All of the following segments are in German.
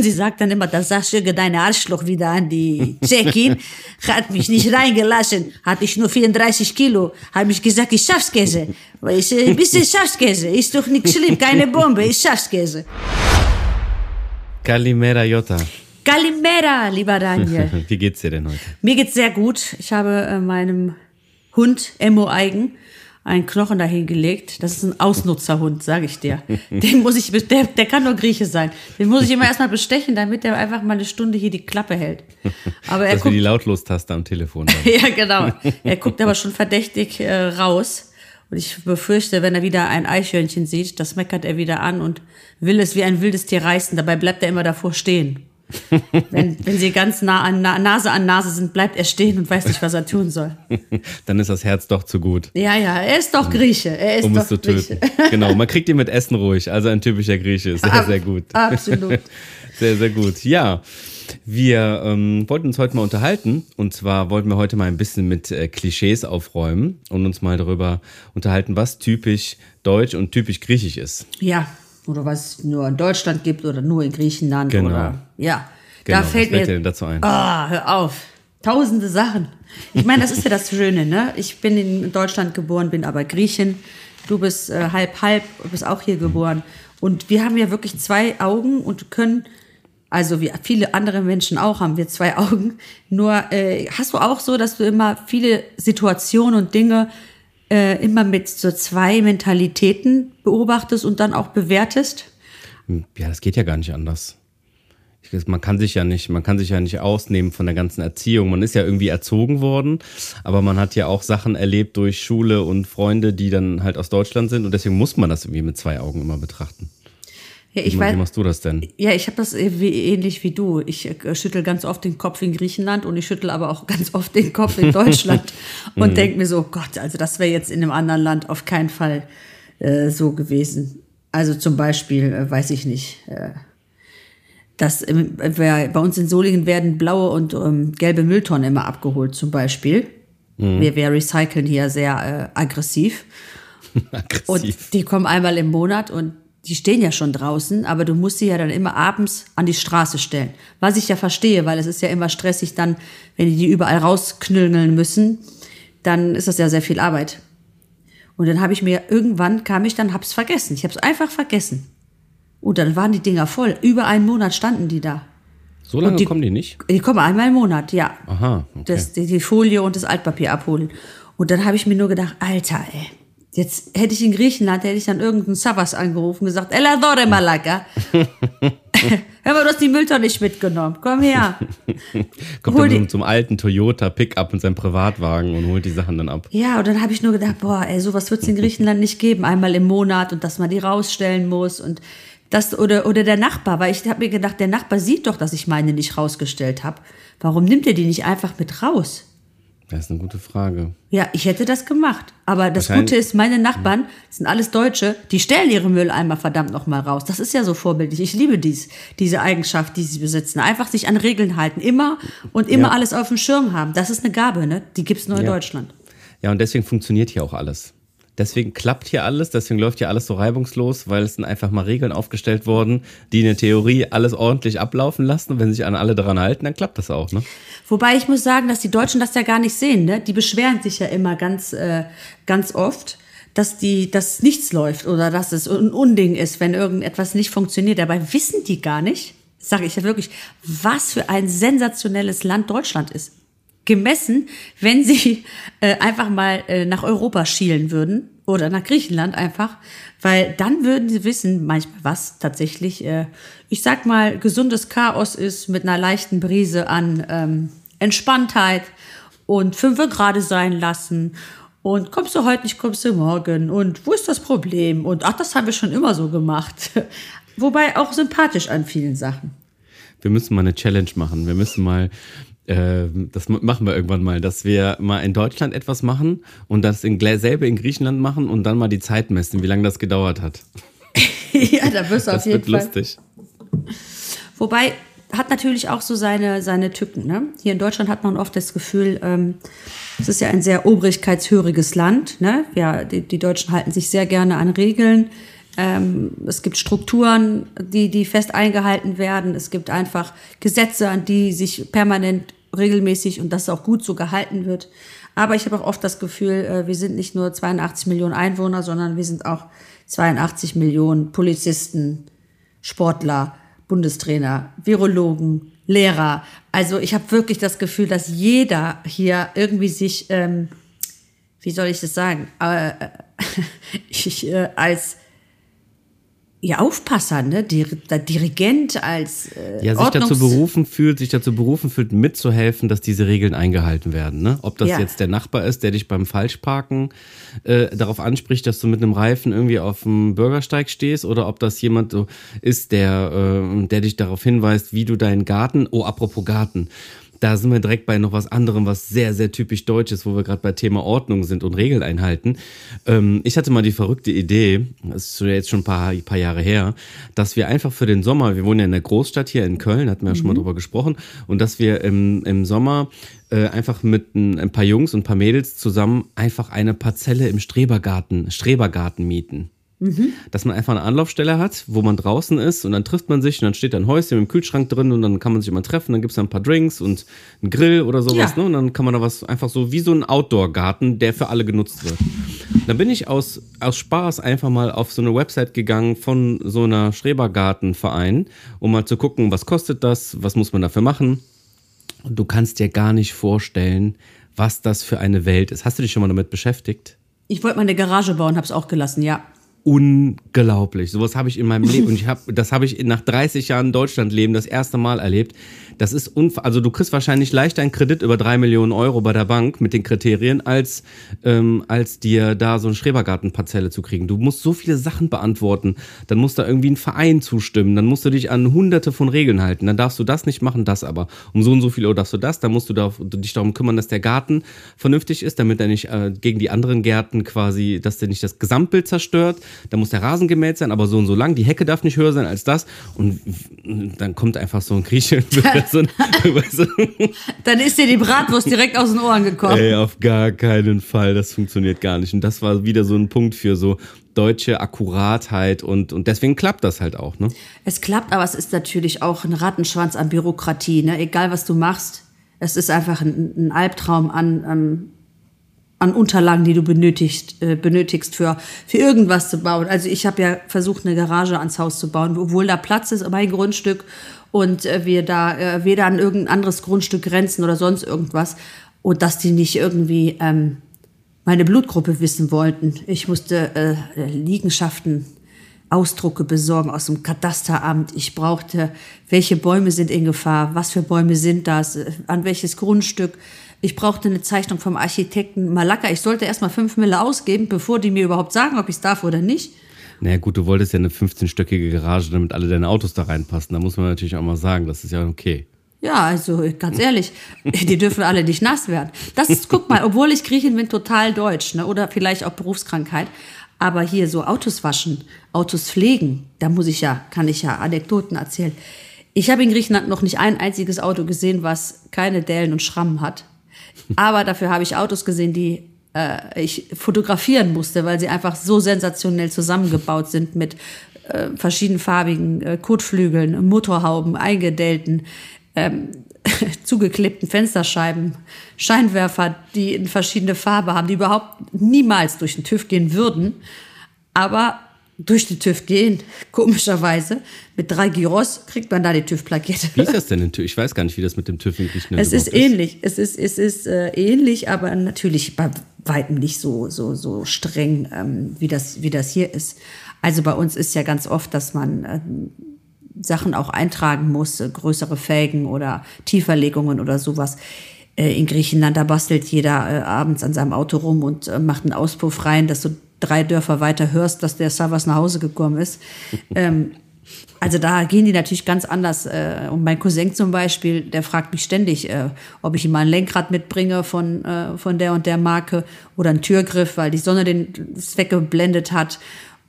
Und sie sagt dann immer, da sagst du deine Arschloch wieder an die Tschekin. Hat mich nicht reingelassen. Hatte ich nur 34 Kilo. Habe ich gesagt, ich Schafskäse. Weil ich, ein bisschen Schafskäse. Ist doch nicht schlimm. Keine Bombe. Ist Schafskäse. Kalimera Jota. Kalimera, lieber Daniel. Wie geht's dir denn heute? Mir geht's sehr gut. Ich habe äh, meinem Hund Emo Eigen einen Knochen dahin gelegt. Das ist ein Ausnutzerhund, sage ich dir. Den muss ich, der, der kann nur Grieche sein. Den muss ich immer erstmal bestechen, damit der einfach mal eine Stunde hier die Klappe hält. Aber er das guckt, wie die Lautlostaste am Telefon. ja, genau. Er guckt aber schon verdächtig äh, raus. Und ich befürchte, wenn er wieder ein Eichhörnchen sieht, das meckert er wieder an und will es wie ein wildes Tier reißen. Dabei bleibt er immer davor stehen. Wenn, wenn sie ganz nah an Nase an Nase sind, bleibt er stehen und weiß nicht, was er tun soll. Dann ist das Herz doch zu gut. Ja, ja, er ist doch Grieche. Er ist um doch es zu töten. Genau, man kriegt ihn mit Essen ruhig. Also ein typischer Grieche. Sehr, Ab, sehr gut. Absolut. Sehr, sehr gut. Ja. Wir ähm, wollten uns heute mal unterhalten und zwar wollten wir heute mal ein bisschen mit äh, Klischees aufräumen und uns mal darüber unterhalten, was typisch deutsch und typisch griechisch ist. Ja, oder was es nur in Deutschland gibt oder nur in Griechenland genau. oder ja. Genau, da fällt was mir denn dazu ein. Ah, oh, hör auf. Tausende Sachen. Ich meine, das ist ja das Schöne, ne? Ich bin in Deutschland geboren, bin aber Griechin. Du bist äh, halb halb, bist auch hier geboren. Und wir haben ja wirklich zwei Augen und können, also wie viele andere Menschen auch, haben wir zwei Augen. Nur äh, hast du auch so, dass du immer viele Situationen und Dinge äh, immer mit so zwei Mentalitäten beobachtest und dann auch bewertest? Ja, das geht ja gar nicht anders. Man kann sich ja nicht, man kann sich ja nicht ausnehmen von der ganzen Erziehung. Man ist ja irgendwie erzogen worden, aber man hat ja auch Sachen erlebt durch Schule und Freunde, die dann halt aus Deutschland sind und deswegen muss man das irgendwie mit zwei Augen immer betrachten. Ja, ich wie, weiß, wie machst du das denn? Ja, ich habe das wie, ähnlich wie du. Ich äh, schüttel ganz oft den Kopf in Griechenland und ich schüttel aber auch ganz oft den Kopf in Deutschland und mhm. denke mir so, Gott, also das wäre jetzt in einem anderen Land auf keinen Fall äh, so gewesen. Also zum Beispiel, äh, weiß ich nicht, äh, dass äh, bei uns in Solingen werden blaue und ähm, gelbe Mülltonnen immer abgeholt, zum Beispiel. Mhm. Wir, wir recyceln hier sehr äh, aggressiv. aggressiv. Und die kommen einmal im Monat und die stehen ja schon draußen, aber du musst sie ja dann immer abends an die Straße stellen. Was ich ja verstehe, weil es ist ja immer stressig dann, wenn die die überall rausknüllen müssen, dann ist das ja sehr viel Arbeit. Und dann habe ich mir irgendwann kam ich dann hab's vergessen. Ich habe es einfach vergessen. Und dann waren die Dinger voll. Über einen Monat standen die da. So lange die, kommen die nicht? Die kommen einmal im Monat, ja. Aha. Okay. Das, die, die Folie und das Altpapier abholen. Und dann habe ich mir nur gedacht, Alter, ey, Jetzt hätte ich in Griechenland, hätte ich dann irgendeinen Savas angerufen und gesagt, Eladore Malaka. Hör mal, du hast die Mülltonne nicht mitgenommen. Komm her. Kommt Hol dann zum alten Toyota Pickup und seinem Privatwagen und holt die Sachen dann ab. Ja, und dann habe ich nur gedacht, boah, ey, sowas wird es in Griechenland nicht geben. Einmal im Monat und dass man die rausstellen muss und das oder oder der Nachbar, weil ich habe mir gedacht, der Nachbar sieht doch, dass ich meine nicht rausgestellt habe. Warum nimmt er die nicht einfach mit raus? Das ist eine gute Frage. Ja, ich hätte das gemacht. Aber das Gute ist, meine Nachbarn sind alles Deutsche, die stellen ihre Mülleimer verdammt nochmal raus. Das ist ja so vorbildlich. Ich liebe dies, diese Eigenschaft, die sie besitzen. Einfach sich an Regeln halten. Immer und immer ja. alles auf dem Schirm haben. Das ist eine Gabe, ne? Die gibt's nur in ja. Deutschland. Ja, und deswegen funktioniert hier auch alles. Deswegen klappt hier alles, deswegen läuft hier alles so reibungslos, weil es sind einfach mal Regeln aufgestellt worden, die in der Theorie alles ordentlich ablaufen lassen. Und wenn sich an alle daran halten, dann klappt das auch, ne? Wobei ich muss sagen, dass die Deutschen das ja gar nicht sehen, ne? Die beschweren sich ja immer ganz, äh, ganz oft dass die, dass nichts läuft oder dass es ein Unding ist, wenn irgendetwas nicht funktioniert. Dabei wissen die gar nicht, sage ich ja wirklich, was für ein sensationelles Land Deutschland ist gemessen, wenn sie äh, einfach mal äh, nach Europa schielen würden oder nach Griechenland einfach, weil dann würden sie wissen, manchmal was tatsächlich, äh, ich sag mal, gesundes Chaos ist mit einer leichten Brise an ähm, Entspanntheit und fünfe gerade sein lassen und kommst du heute nicht, kommst du morgen und wo ist das Problem und ach, das haben wir schon immer so gemacht. Wobei auch sympathisch an vielen Sachen. Wir müssen mal eine Challenge machen. Wir müssen mal das machen wir irgendwann mal, dass wir mal in Deutschland etwas machen und das in, selber in Griechenland machen und dann mal die Zeit messen, wie lange das gedauert hat. ja, da wirst du auf jeden Fall. Das wird lustig. Wobei, hat natürlich auch so seine, seine Tücken. Ne? Hier in Deutschland hat man oft das Gefühl, ähm, es ist ja ein sehr obrigkeitshöriges Land. Ne? Ja, die, die Deutschen halten sich sehr gerne an Regeln. Ähm, es gibt Strukturen, die, die fest eingehalten werden. Es gibt einfach Gesetze, an die sich permanent regelmäßig und das auch gut so gehalten wird. Aber ich habe auch oft das Gefühl, äh, wir sind nicht nur 82 Millionen Einwohner, sondern wir sind auch 82 Millionen Polizisten, Sportler, Bundestrainer, Virologen, Lehrer. Also ich habe wirklich das Gefühl, dass jeder hier irgendwie sich, ähm, wie soll ich das sagen, äh, ich, äh, als ja, Aufpasser, ne? der Dirigent als äh, ja, sich dazu berufen fühlt, sich dazu berufen fühlt, mitzuhelfen, dass diese Regeln eingehalten werden. Ne? Ob das ja. jetzt der Nachbar ist, der dich beim Falschparken äh, darauf anspricht, dass du mit einem Reifen irgendwie auf dem Bürgersteig stehst, oder ob das jemand so ist, der, äh, der dich darauf hinweist, wie du deinen Garten, oh, apropos Garten, da sind wir direkt bei noch was anderem, was sehr, sehr typisch deutsch ist, wo wir gerade bei Thema Ordnung sind und Regeln einhalten. Ähm, ich hatte mal die verrückte Idee, das ist jetzt schon ein paar, ein paar Jahre her, dass wir einfach für den Sommer, wir wohnen ja in der Großstadt hier in Köln, hatten wir ja schon mal mhm. drüber gesprochen, und dass wir im, im Sommer äh, einfach mit ein, ein paar Jungs und ein paar Mädels zusammen einfach eine Parzelle im Strebergarten, Strebergarten mieten. Mhm. Dass man einfach eine Anlaufstelle hat, wo man draußen ist und dann trifft man sich und dann steht da ein Häuschen mit dem Kühlschrank drin und dann kann man sich immer treffen, dann gibt es da ein paar Drinks und einen Grill oder sowas, ja. ne? Und dann kann man da was einfach so wie so ein Outdoor-Garten, der für alle genutzt wird. Dann bin ich aus, aus Spaß einfach mal auf so eine Website gegangen von so einer Schrebergartenverein, um mal zu gucken, was kostet das, was muss man dafür machen. Und du kannst dir gar nicht vorstellen, was das für eine Welt ist. Hast du dich schon mal damit beschäftigt? Ich wollte mal eine Garage bauen, hab's auch gelassen, ja unglaublich. Sowas habe ich in meinem Leben und ich habe das habe ich nach 30 Jahren Deutschlandleben das erste Mal erlebt. Das ist unf also du kriegst wahrscheinlich leichter einen Kredit über drei Millionen Euro bei der Bank mit den Kriterien, als ähm, als dir da so eine Schrebergartenparzelle zu kriegen. Du musst so viele Sachen beantworten. Dann muss da irgendwie ein Verein zustimmen. Dann musst du dich an Hunderte von Regeln halten. Dann darfst du das nicht machen, das aber um so und so viel Euro darfst du das. Dann musst du, da, dich darum kümmern, dass der Garten vernünftig ist, damit er nicht äh, gegen die anderen Gärten quasi, dass der nicht das Gesamtbild zerstört da muss der Rasen gemäht sein, aber so und so lang, die Hecke darf nicht höher sein als das. Und dann kommt einfach so ein so. Dann ist dir die Bratwurst direkt aus den Ohren gekommen. Ey, auf gar keinen Fall, das funktioniert gar nicht. Und das war wieder so ein Punkt für so deutsche Akkuratheit und, und deswegen klappt das halt auch, ne? Es klappt, aber es ist natürlich auch ein Rattenschwanz an Bürokratie, ne? Egal was du machst, es ist einfach ein, ein Albtraum an, an an Unterlagen, die du benötigst, äh, benötigst für, für irgendwas zu bauen. Also ich habe ja versucht, eine Garage ans Haus zu bauen, obwohl da Platz ist, mein Grundstück und äh, wir da äh, weder an irgendein anderes Grundstück grenzen oder sonst irgendwas und dass die nicht irgendwie ähm, meine Blutgruppe wissen wollten. Ich musste äh, Liegenschaften Ausdrucke besorgen aus dem Katasteramt. Ich brauchte, welche Bäume sind in Gefahr, was für Bäume sind das, äh, an welches Grundstück ich brauchte eine Zeichnung vom Architekten Malaka. Ich sollte erst mal fünf Mille ausgeben, bevor die mir überhaupt sagen, ob ich es darf oder nicht. Naja gut, du wolltest ja eine 15-stöckige Garage, damit alle deine Autos da reinpassen. Da muss man natürlich auch mal sagen, das ist ja okay. Ja, also ganz ehrlich, die dürfen alle nicht nass werden. Das ist, guck mal, obwohl ich Griechin bin, total deutsch, ne? oder vielleicht auch Berufskrankheit. Aber hier so Autos waschen, Autos pflegen, da muss ich ja, kann ich ja Anekdoten erzählen. Ich habe in Griechenland noch nicht ein einziges Auto gesehen, was keine Dellen und Schrammen hat. Aber dafür habe ich Autos gesehen, die äh, ich fotografieren musste, weil sie einfach so sensationell zusammengebaut sind mit äh, verschiedenfarbigen äh, Kotflügeln, Motorhauben, eingedellten, ähm, zugeklebten Fensterscheiben, Scheinwerfer, die in verschiedene Farbe haben, die überhaupt niemals durch den TÜV gehen würden. Aber durch den TÜV gehen, komischerweise. Mit drei Giros kriegt man da die TÜV-Plakette. Wie ist das denn in TÜV? Ich weiß gar nicht, wie das mit dem TÜV in Griechenland es ist. Es ist ähnlich. Es ist, es ist äh, ähnlich, aber natürlich bei weitem nicht so, so, so streng, ähm, wie, das, wie das hier ist. Also bei uns ist ja ganz oft, dass man äh, Sachen auch eintragen muss, äh, größere Felgen oder Tieferlegungen oder sowas äh, in Griechenland, da bastelt jeder äh, abends an seinem Auto rum und äh, macht einen Auspuff rein, dass du drei Dörfer weiter hörst, dass der Savas nach Hause gekommen ist. ähm, also da gehen die natürlich ganz anders. Äh, und mein Cousin zum Beispiel, der fragt mich ständig, äh, ob ich ihm mal ein Lenkrad mitbringe von, äh, von der und der Marke oder einen Türgriff, weil die Sonne den Zweck geblendet hat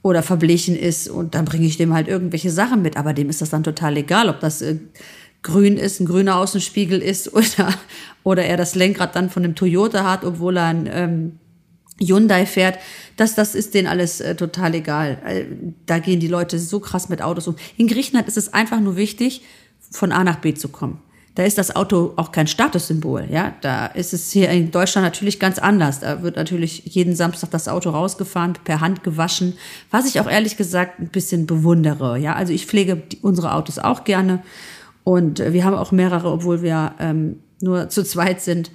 oder verblichen ist. Und dann bringe ich dem halt irgendwelche Sachen mit. Aber dem ist das dann total egal, ob das grün ist, ein grüner Außenspiegel ist oder, oder er das Lenkrad dann von einem Toyota hat, obwohl er ein ähm, Hyundai fährt, das, das ist denen alles äh, total egal. Äh, da gehen die Leute so krass mit Autos um. In Griechenland ist es einfach nur wichtig, von A nach B zu kommen. Da ist das Auto auch kein Statussymbol, ja. Da ist es hier in Deutschland natürlich ganz anders. Da wird natürlich jeden Samstag das Auto rausgefahren, per Hand gewaschen, was ich auch ehrlich gesagt ein bisschen bewundere, ja. Also ich pflege unsere Autos auch gerne und äh, wir haben auch mehrere, obwohl wir ähm, nur zu zweit sind.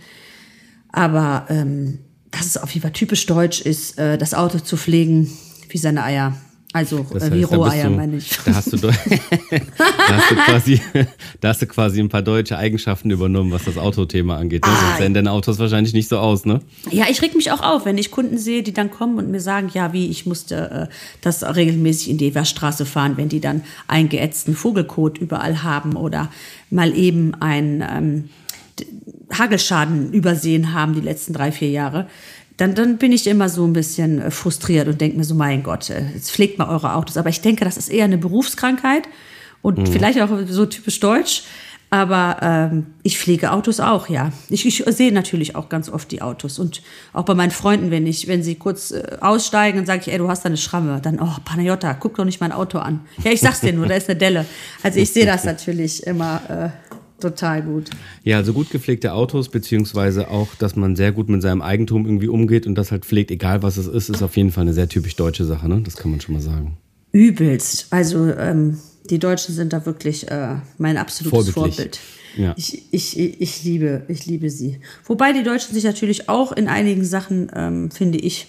Aber ähm, dass es auf jeden Fall typisch deutsch ist, äh, das Auto zu pflegen wie seine Eier. Also Das äh, wie heißt, bist Roheier, meine ich. Da hast, du, da, hast du quasi, da hast du quasi ein paar deutsche Eigenschaften übernommen, was das Autothema angeht. Ne? Ah. Sonst sehen deine Autos wahrscheinlich nicht so aus, ne? Ja, ich reg mich auch auf, wenn ich Kunden sehe, die dann kommen und mir sagen, ja, wie, ich musste äh, das regelmäßig in die Everstraße fahren, wenn die dann eingeätzten Vogelkot überall haben oder mal eben einen ähm, Hagelschaden übersehen haben die letzten drei, vier Jahre. Dann, dann bin ich immer so ein bisschen äh, frustriert und denke mir so, mein Gott, äh, jetzt pflegt mal eure Autos. Aber ich denke, das ist eher eine Berufskrankheit und vielleicht auch so typisch deutsch. Aber ähm, ich pflege Autos auch, ja. Ich, ich sehe natürlich auch ganz oft die Autos. Und auch bei meinen Freunden, wenn ich, wenn sie kurz äh, aussteigen, dann sage ich, ey, du hast da eine Schramme. Dann, oh, Panayota, guck doch nicht mein Auto an. Ja, ich sag's dir nur, da ist eine Delle. Also ich sehe das natürlich immer äh, total gut. Ja, also gut gepflegte Autos, beziehungsweise auch, dass man sehr gut mit seinem Eigentum irgendwie umgeht und das halt pflegt, egal was es ist, ist auf jeden Fall eine sehr typisch deutsche Sache, ne? Das kann man schon mal sagen. Übelst. Also ähm, die Deutschen sind da wirklich äh, mein absolutes. Vorbild. Ja. Ich, ich, ich, liebe, ich liebe sie. Wobei die Deutschen sich natürlich auch in einigen Sachen, ähm, finde ich,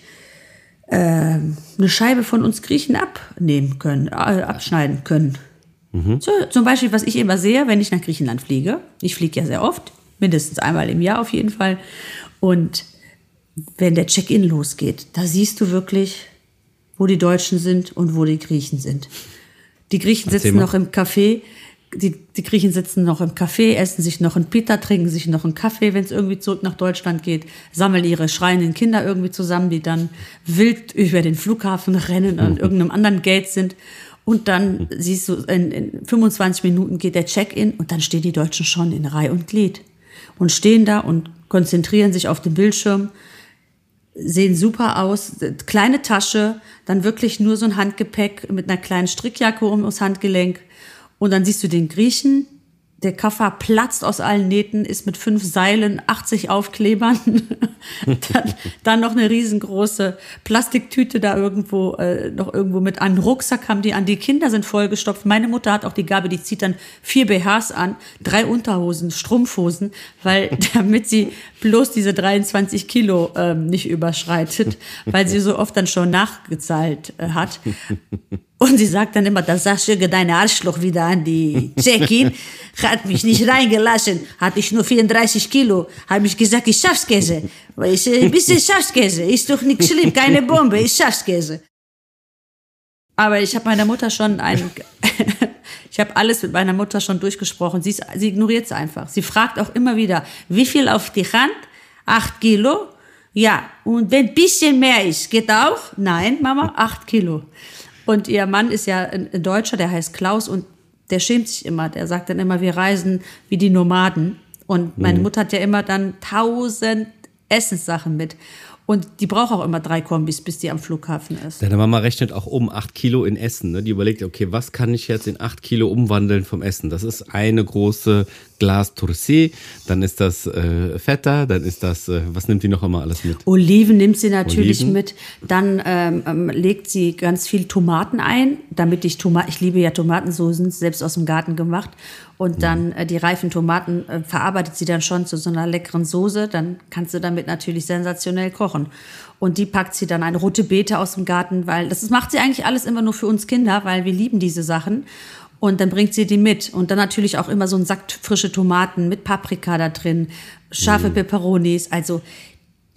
ähm, eine Scheibe von uns Griechen abnehmen können, äh, abschneiden können. So, zum Beispiel, was ich immer sehe, wenn ich nach Griechenland fliege. Ich fliege ja sehr oft, mindestens einmal im Jahr auf jeden Fall. Und wenn der Check-in losgeht, da siehst du wirklich, wo die Deutschen sind und wo die Griechen sind. Die Griechen Erzähl sitzen mal. noch im Café, die, die Griechen sitzen noch im Café, essen sich noch ein Pita, trinken sich noch einen Kaffee, wenn es irgendwie zurück nach Deutschland geht, sammeln ihre schreienden Kinder irgendwie zusammen, die dann wild über den Flughafen rennen und an irgendeinem anderen Gate sind. Und dann siehst du, in, in 25 Minuten geht der Check-in und dann stehen die Deutschen schon in Reihe und Glied und stehen da und konzentrieren sich auf den Bildschirm sehen super aus, kleine Tasche, dann wirklich nur so ein Handgepäck mit einer kleinen Strickjacke um das Handgelenk und dann siehst du den Griechen, der Koffer platzt aus allen Nähten, ist mit fünf Seilen, 80 Aufklebern, dann, dann noch eine riesengroße Plastiktüte da irgendwo, äh, noch irgendwo mit an. Rucksack haben die an, die Kinder sind vollgestopft. Meine Mutter hat auch die Gabe, die zieht dann vier BHs an, drei Unterhosen, Strumpfhosen, weil damit sie bloß diese 23 Kilo ähm, nicht überschreitet, weil sie so oft dann schon nachgezahlt äh, hat. Und sie sagt dann immer, da sagst du deine Arschloch wieder an die Check-in, hat mich nicht reingelassen, hatte ich nur 34 Kilo, habe ich gesagt, ich Schafskäse. Weil ich, ein bisschen Schafskäse, ist doch nicht schlimm, keine Bombe, ist Schafskäse. Aber ich habe meiner Mutter schon ein, ich habe alles mit meiner Mutter schon durchgesprochen. Sie, ist, sie ignoriert es einfach. Sie fragt auch immer wieder, wie viel auf die Hand? Acht Kilo? Ja. Und wenn ein bisschen mehr ist, geht auch? Nein, Mama, acht Kilo. Und ihr Mann ist ja ein Deutscher, der heißt Klaus und der schämt sich immer. Der sagt dann immer, wir reisen wie die Nomaden. Und meine Mutter hat ja immer dann tausend Essenssachen mit. Und die braucht auch immer drei Kombis, bis die am Flughafen ist. Deine Mama rechnet auch um 8 Kilo in Essen. Ne? Die überlegt, okay, was kann ich jetzt in 8 Kilo umwandeln vom Essen? Das ist eine große Glas Tourcé, dann ist das äh, Feta, dann ist das, äh, was nimmt die noch immer alles mit? Oliven nimmt sie natürlich Oliven. mit. Dann ähm, ähm, legt sie ganz viel Tomaten ein, damit ich Tomaten, ich liebe ja Tomatensoßen, selbst aus dem Garten gemacht. Und dann äh, die reifen Tomaten äh, verarbeitet sie dann schon zu so einer leckeren Soße. Dann kannst du damit natürlich sensationell kochen. Und die packt sie dann eine rote Beete aus dem Garten, weil das macht sie eigentlich alles immer nur für uns Kinder, weil wir lieben diese Sachen. Und dann bringt sie die mit. Und dann natürlich auch immer so ein Sack frische Tomaten mit Paprika da drin, scharfe Peperonis. Also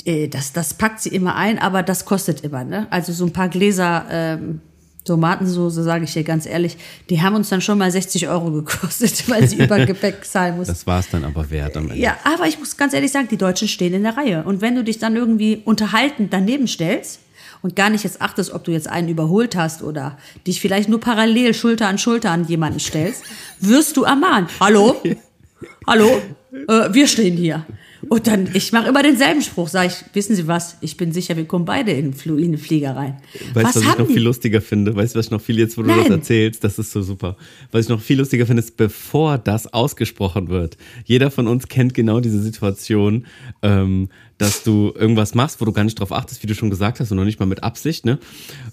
äh, das, das packt sie immer ein, aber das kostet immer. Ne? Also so ein paar Gläser ähm, Tomatensoße, sage ich dir ganz ehrlich, die haben uns dann schon mal 60 Euro gekostet, weil sie über Gepäck zahlen mussten. Das war es dann aber wert am Ende. Ja, aber ich muss ganz ehrlich sagen, die Deutschen stehen in der Reihe. Und wenn du dich dann irgendwie unterhaltend daneben stellst und gar nicht jetzt achtest, ob du jetzt einen überholt hast oder dich vielleicht nur parallel Schulter an Schulter an jemanden stellst, wirst du ermahnt. Hallo? Hallo? Äh, wir stehen hier. Und dann, ich mache immer denselben Spruch, sage ich, wissen Sie was, ich bin sicher, wir kommen beide in, Fl in den Flieger rein. Weißt du, was, was ich noch die? viel lustiger finde? Weißt du, was ich noch viel jetzt, wo du Nein. das erzählst, das ist so super. Was ich noch viel lustiger finde, ist, bevor das ausgesprochen wird. Jeder von uns kennt genau diese Situation, ähm, dass du irgendwas machst, wo du gar nicht drauf achtest, wie du schon gesagt hast, und noch nicht mal mit Absicht, ne?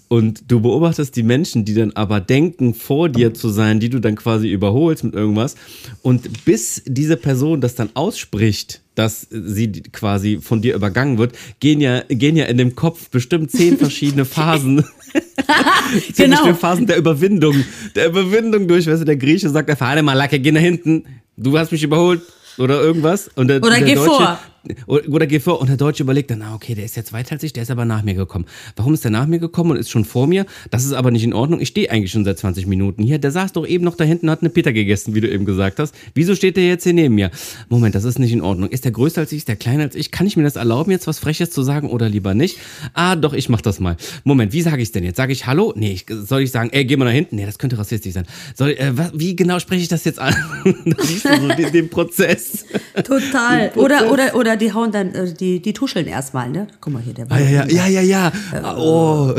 Und du beobachtest die Menschen, die dann aber denken, vor dir zu sein, die du dann quasi überholst mit irgendwas. Und bis diese Person das dann ausspricht, dass sie quasi von dir übergangen wird, gehen ja, gehen ja in dem Kopf bestimmt zehn verschiedene Phasen. zehn Genau. verschiedene Phasen der Überwindung. Der Überwindung durch, weißt du, der Grieche sagt, der Fahne Malake, geh nach hinten, du hast mich überholt. Oder irgendwas. Und der, Oder der geh Deutsche, vor. Oder, oder geh vor. Und der Deutsche überlegt dann, ah, okay, der ist jetzt weiter als ich, der ist aber nach mir gekommen. Warum ist der nach mir gekommen und ist schon vor mir? Das ist aber nicht in Ordnung. Ich stehe eigentlich schon seit 20 Minuten hier. Der saß doch eben noch da hinten, hat eine Pita gegessen, wie du eben gesagt hast. Wieso steht der jetzt hier neben mir? Moment, das ist nicht in Ordnung. Ist der größer als ich? Ist der kleiner als ich? Kann ich mir das erlauben, jetzt was Freches zu sagen oder lieber nicht? Ah, doch, ich mach das mal. Moment, wie sage ich denn jetzt? Sage ich Hallo? Nee, ich, soll ich sagen, ey, geh mal nach hinten? Nee, das könnte rassistisch sein. Soll, äh, was, wie genau spreche ich das jetzt an? da siehst du so den, den Prozess. Total. Oder, oder, oder die hauen dann, äh, die, die tuscheln erstmal, ne? Guck mal hier, der war Ah, ja, ja, ja, ja, ja. Oh.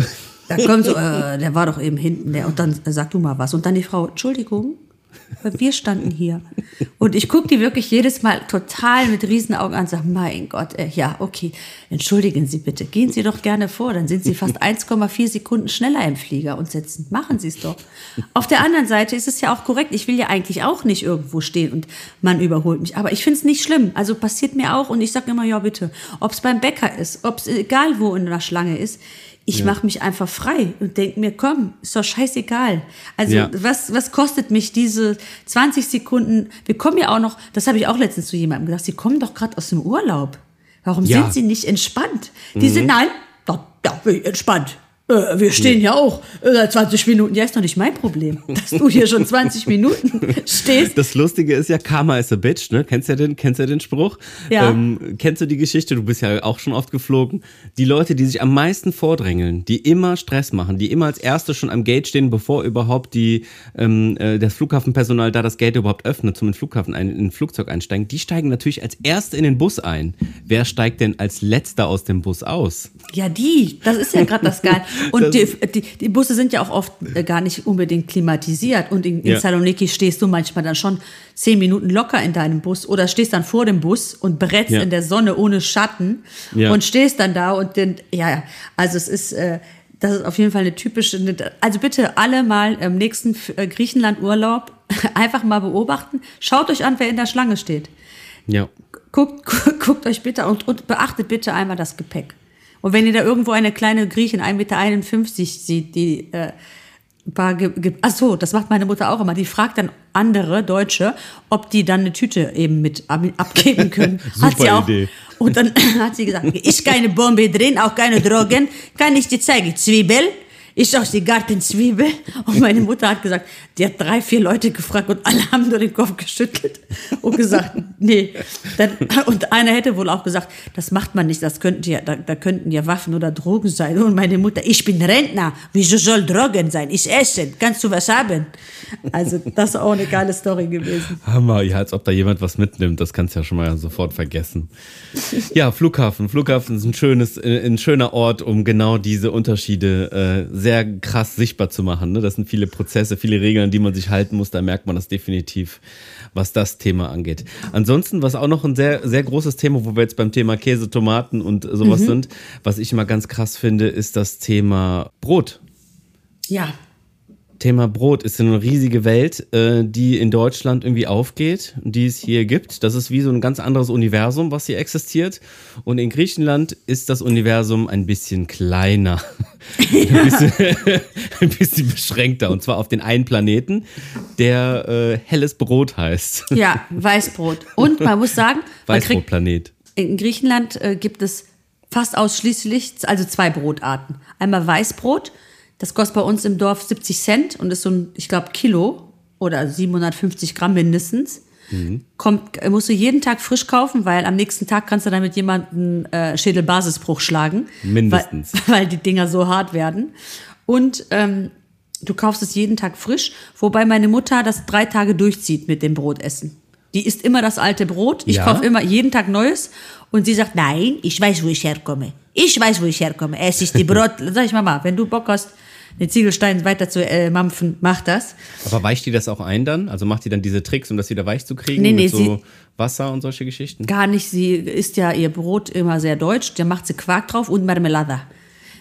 Da kommt so, äh, der war doch eben hinten, der, und dann äh, sag du mal was. Und dann die Frau, Entschuldigung, wir standen hier. Und ich gucke die wirklich jedes Mal total mit Riesenaugen an und sage, mein Gott, äh, ja, okay, entschuldigen Sie bitte, gehen Sie doch gerne vor, dann sind Sie fast 1,4 Sekunden schneller im Flieger und sitzen. Machen Sie es doch. Auf der anderen Seite ist es ja auch korrekt, ich will ja eigentlich auch nicht irgendwo stehen und man überholt mich. Aber ich finde es nicht schlimm. Also passiert mir auch und ich sage immer, ja bitte, ob es beim Bäcker ist, ob es egal wo in der Schlange ist, ich mache mich einfach frei und denke mir, komm, ist doch scheißegal. Also Ja. was, was kostet mich diese 20 Sekunden? Wir kommen ja auch noch, das habe ich auch letztens zu jemandem gesagt, sie kommen doch gerade aus dem Urlaub. Warum Ja. sind sie nicht entspannt? Die sind, nein, bin ich entspannt. Äh, Wir stehen ja auch äh, seit 20 Minuten. Ja, ist doch nicht mein Problem, dass du hier schon 20 Minuten stehst. Das Lustige ist ja, Karma is a bitch, ne? Kennst du ja den, kennst ja den Spruch? Ja. Ähm, kennst du die Geschichte? Du bist ja auch schon oft geflogen. Die Leute, die sich am meisten vordrängeln, die immer Stress machen, die immer als Erste schon am Gate stehen, bevor überhaupt die, ähm, äh, das Flughafenpersonal da das Gate überhaupt öffnet, zum in den Flughafen ein, in ein Flugzeug einsteigen, die steigen natürlich als Erste in den Bus ein. Wer steigt denn als Letzter aus dem Bus aus? Ja, die, das ist ja gerade das Geil. Und die, die, die Busse sind ja auch oft äh, gar nicht unbedingt klimatisiert. Und in, in Ja. Saloniki stehst du manchmal dann schon zehn Minuten locker in deinem Bus oder stehst dann vor dem Bus und berätst Ja. in der Sonne ohne Schatten Ja. und stehst dann da und dann, ja, ja, also es ist, äh, das ist auf jeden Fall eine typische, also bitte alle mal im nächsten äh, Griechenland-Urlaub einfach mal beobachten. Schaut euch an, wer in der Schlange steht Ja. guckt, guckt euch bitte und, und beachtet bitte einmal das Gepäck. Und wenn ihr da irgendwo eine kleine Griechin, 1,51 Meter sieht, die äh, ein paar ge, ge, ach so, das macht meine Mutter auch immer. Die fragt dann andere Deutsche, ob die dann eine Tüte eben mit ab, abgeben können. hat Super auch. Idee. Und dann hat sie gesagt, ist keine Bombe drin, auch keine Drogen. Kann ich dir zeigen? Zwiebel? Ist aus die Gartenzwiebel? Und meine Mutter hat gesagt, die hat drei, vier Leute gefragt und alle haben nur den Kopf geschüttelt und gesagt, nee. Dann, und einer hätte wohl auch gesagt, das macht man nicht, das könnten ja, da, da könnten ja Waffen oder Drogen sein. Und meine Mutter, ich bin Rentner, wieso soll Drogen sein? Ich esse, kannst du was haben? Also das ist auch eine geile Story gewesen. Hammer, ja, als ob da jemand was mitnimmt, das kannst du ja schon mal sofort vergessen. Ja, Flughafen. Flughafen ist ein schönes, äh, ein schöner Ort, um genau diese Unterschiede äh, sehr krass sichtbar zu machen. Ne? Das sind viele Prozesse, viele Regeln, an die man sich halten muss. Da merkt man das definitiv, was das Thema angeht. Ansonsten, was auch noch ein sehr, sehr großes Thema, wo wir jetzt beim Thema Käse, Tomaten und sowas sind, was ich immer ganz krass finde, ist das Thema Brot. Ja, Thema Brot ist eine riesige Welt, äh, die in Deutschland irgendwie aufgeht, die es hier gibt. Das ist wie so ein ganz anderes Universum, was hier existiert. Und in Griechenland ist das Universum ein bisschen kleiner, ein, bisschen, ein bisschen beschränkter. Und zwar auf den einen Planeten, der äh, helles Brot heißt. ja, Weißbrot. Und man muss sagen, Weißbrotplanet. In Griechenland äh, gibt es fast ausschließlich, also zwei Brotarten. Einmal Weißbrot, das kostet bei uns im Dorf 70 Cent und ist so ein, ich glaube, Kilo oder 750 Gramm mindestens. Kommt, äh, musst du jeden Tag frisch kaufen, weil am nächsten Tag kannst du damit jemanden äh, Schädelbasisbruch schlagen. Mindestens. Weil, weil die Dinger so hart werden. Und ähm, du kaufst es jeden Tag frisch, wobei meine Mutter das drei Tage durchzieht mit dem Brotessen. Die isst immer das alte Brot. Ich Ja? kaufe immer jeden Tag Neues. Und sie sagt, nein, ich weiß, wo ich herkomme. Ich weiß, wo ich herkomme. Es ist die Brot. Sag ich, Mama, wenn du Bock hast, den Ziegelstein weiter zu äh, mampfen, mach das. Aber weicht die das auch ein dann? Also macht die dann diese Tricks, um das wieder weich zu kriegen? Nee, nee, mit so Wasser und solche Geschichten? Gar nicht, sie isst ja ihr Brot immer sehr deutsch. Da macht sie Quark drauf und Marmelada.